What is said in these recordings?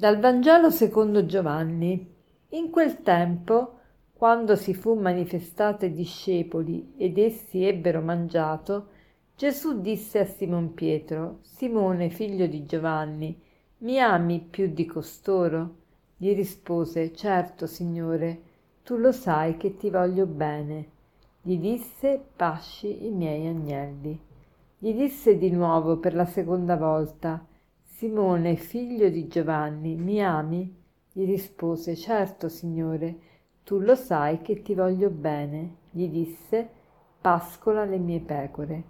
Dal Vangelo secondo Giovanni. In quel tempo, quando si fu manifestato ai discepoli ed essi ebbero mangiato, Gesù disse a Simon Pietro, Simone, figlio di Giovanni, mi ami più di costoro? Gli rispose, certo, Signore, tu lo sai che ti voglio bene. Gli disse, pasci i miei agnelli. Gli disse di nuovo per la seconda volta, Simone, figlio di Giovanni, mi ami? Gli rispose, certo, Signore, tu lo sai che ti voglio bene. Gli disse, pascola le mie pecore.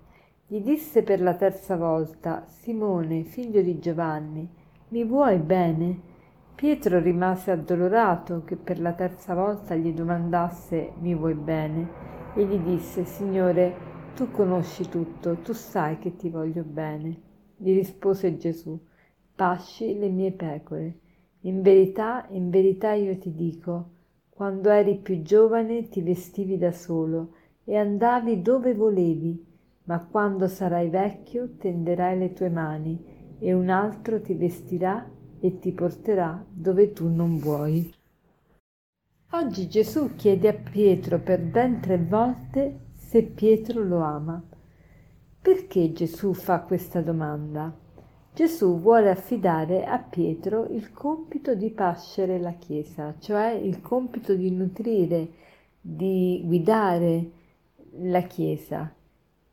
Gli disse per la terza volta, Simone, figlio di Giovanni, mi vuoi bene? Pietro rimase addolorato che per la terza volta gli domandasse mi vuoi bene e gli disse, Signore, tu conosci tutto, tu sai che ti voglio bene. Gli rispose Gesù, pasci le mie pecore. In verità, in verità io ti dico, quando eri più giovane ti vestivi da solo e andavi dove volevi, ma quando sarai vecchio tenderai le tue mani e un altro ti vestirà e ti porterà dove tu non vuoi. Oggi Gesù chiede a Pietro per ben tre volte se Pietro lo ama. Perché Gesù fa questa domanda? Gesù vuole affidare a Pietro il compito di pascere la Chiesa, cioè il compito di nutrire, di guidare la Chiesa.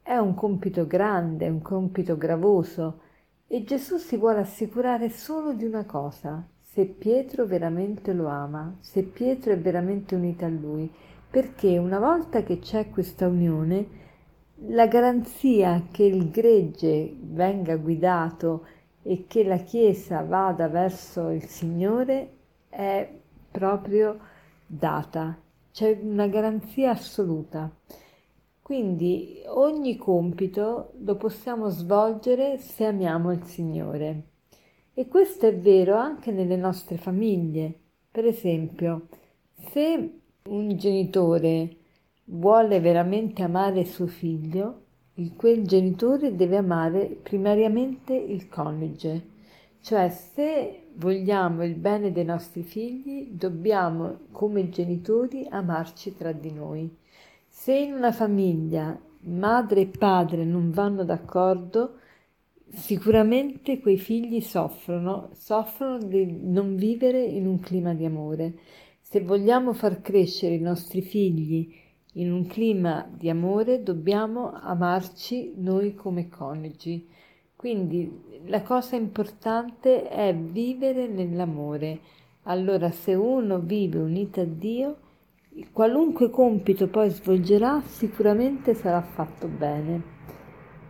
È un compito grande, un compito gravoso e Gesù si vuole assicurare solo di una cosa, se Pietro veramente lo ama, se Pietro è veramente unito a lui, perché una volta che c'è questa unione, la garanzia che il gregge venga guidato e che la Chiesa vada verso il Signore è proprio data, c'è una garanzia assoluta. Quindi ogni compito lo possiamo svolgere se amiamo il Signore. E questo è vero anche nelle nostre famiglie. Per esempio, se un genitore vuole veramente amare suo figlio, quel genitore deve amare primariamente il coniuge. Cioè, se vogliamo il bene dei nostri figli, dobbiamo come genitori amarci tra di noi. Se in una famiglia madre e padre non vanno d'accordo, sicuramente quei figli soffrono, soffrono di non vivere in un clima di amore. Se vogliamo far crescere i nostri figli in un clima di amore dobbiamo amarci noi come coniugi. Quindi la cosa importante è vivere nell'amore. Allora se uno vive unito a Dio, qualunque compito poi svolgerà sicuramente sarà fatto bene.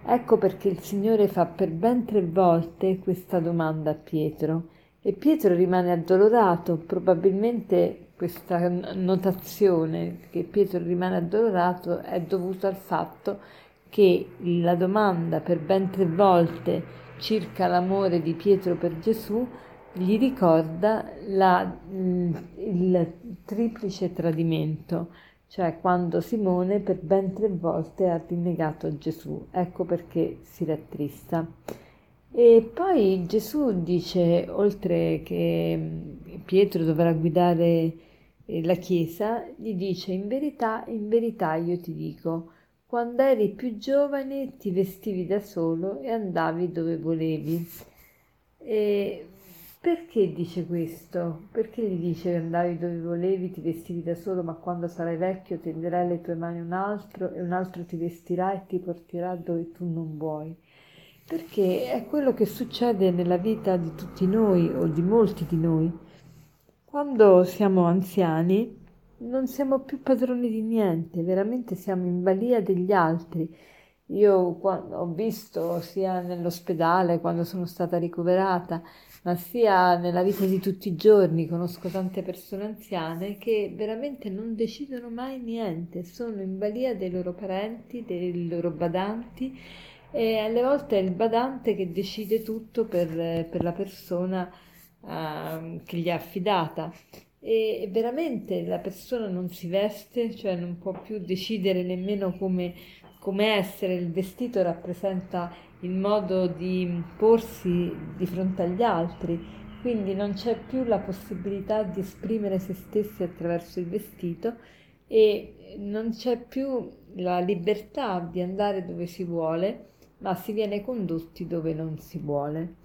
Ecco perché il Signore fa per ben tre volte questa domanda a Pietro e Pietro rimane addolorato, probabilmente questa notazione che Pietro rimane addolorato è dovuta al fatto che la domanda per ben tre volte circa l'amore di Pietro per Gesù gli ricorda la, il triplice tradimento, cioè quando Simone per ben tre volte ha rinnegato Gesù. Ecco perché si rattrista. E poi Gesù dice, oltre che Pietro dovrà guidare la Chiesa gli dice in verità, in verità io ti dico, quando eri più giovane ti vestivi da solo e andavi dove volevi. E perché dice questo? Perché gli dice che andavi dove volevi, ti vestivi da solo, ma quando sarai vecchio tenderai le tue mani a un altro e un altro ti vestirà e ti porterà dove tu non vuoi? Perché è quello che succede nella vita di tutti noi o di molti di noi quando siamo anziani non siamo più padroni di niente, veramente siamo in balia degli altri. Io ho visto sia nell'ospedale quando sono stata ricoverata, ma sia nella vita di tutti i giorni, conosco tante persone anziane che veramente non decidono mai niente, sono in balia dei loro parenti, dei loro badanti e alle volte è il badante che decide tutto per, per la persona uh, che gli è affidata. E veramente la persona non si veste, cioè non può più decidere nemmeno come, come essere, il vestito rappresenta il modo di porsi di fronte agli altri, quindi non c'è più la possibilità di esprimere se stessi attraverso il vestito e non c'è più la libertà di andare dove si vuole, ma si viene condotti dove non si vuole.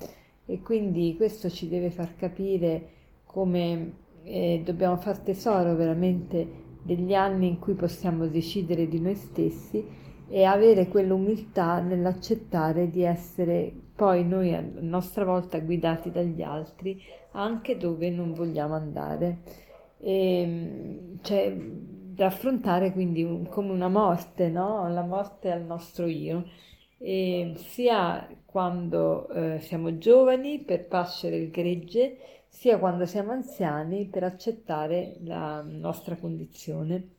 E quindi questo ci deve far capire come eh, dobbiamo far tesoro veramente degli anni in cui possiamo decidere di noi stessi e avere quell'umiltà nell'accettare di essere poi noi a nostra volta guidati dagli altri anche dove non vogliamo andare. E, cioè, da affrontare quindi un, come una morte, no? la morte al nostro io, e sia quando eh, siamo giovani per pascere il gregge, sia quando siamo anziani per accettare la nostra condizione.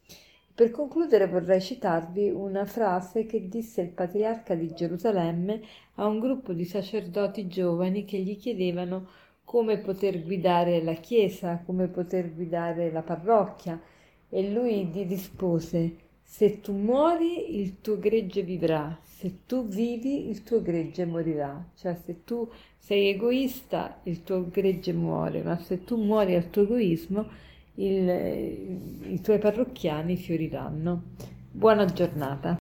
Per concludere vorrei citarvi una frase che disse il patriarca di Gerusalemme a un gruppo di sacerdoti giovani che gli chiedevano come poter guidare la Chiesa, come poter guidare la parrocchia e lui gli rispose se tu muori il tuo gregge vivrà, se tu vivi il tuo gregge morirà, cioè se tu sei egoista il tuo gregge muore, ma se tu muori al tuo egoismo il, i tuoi parrocchiani fioriranno. Buona giornata.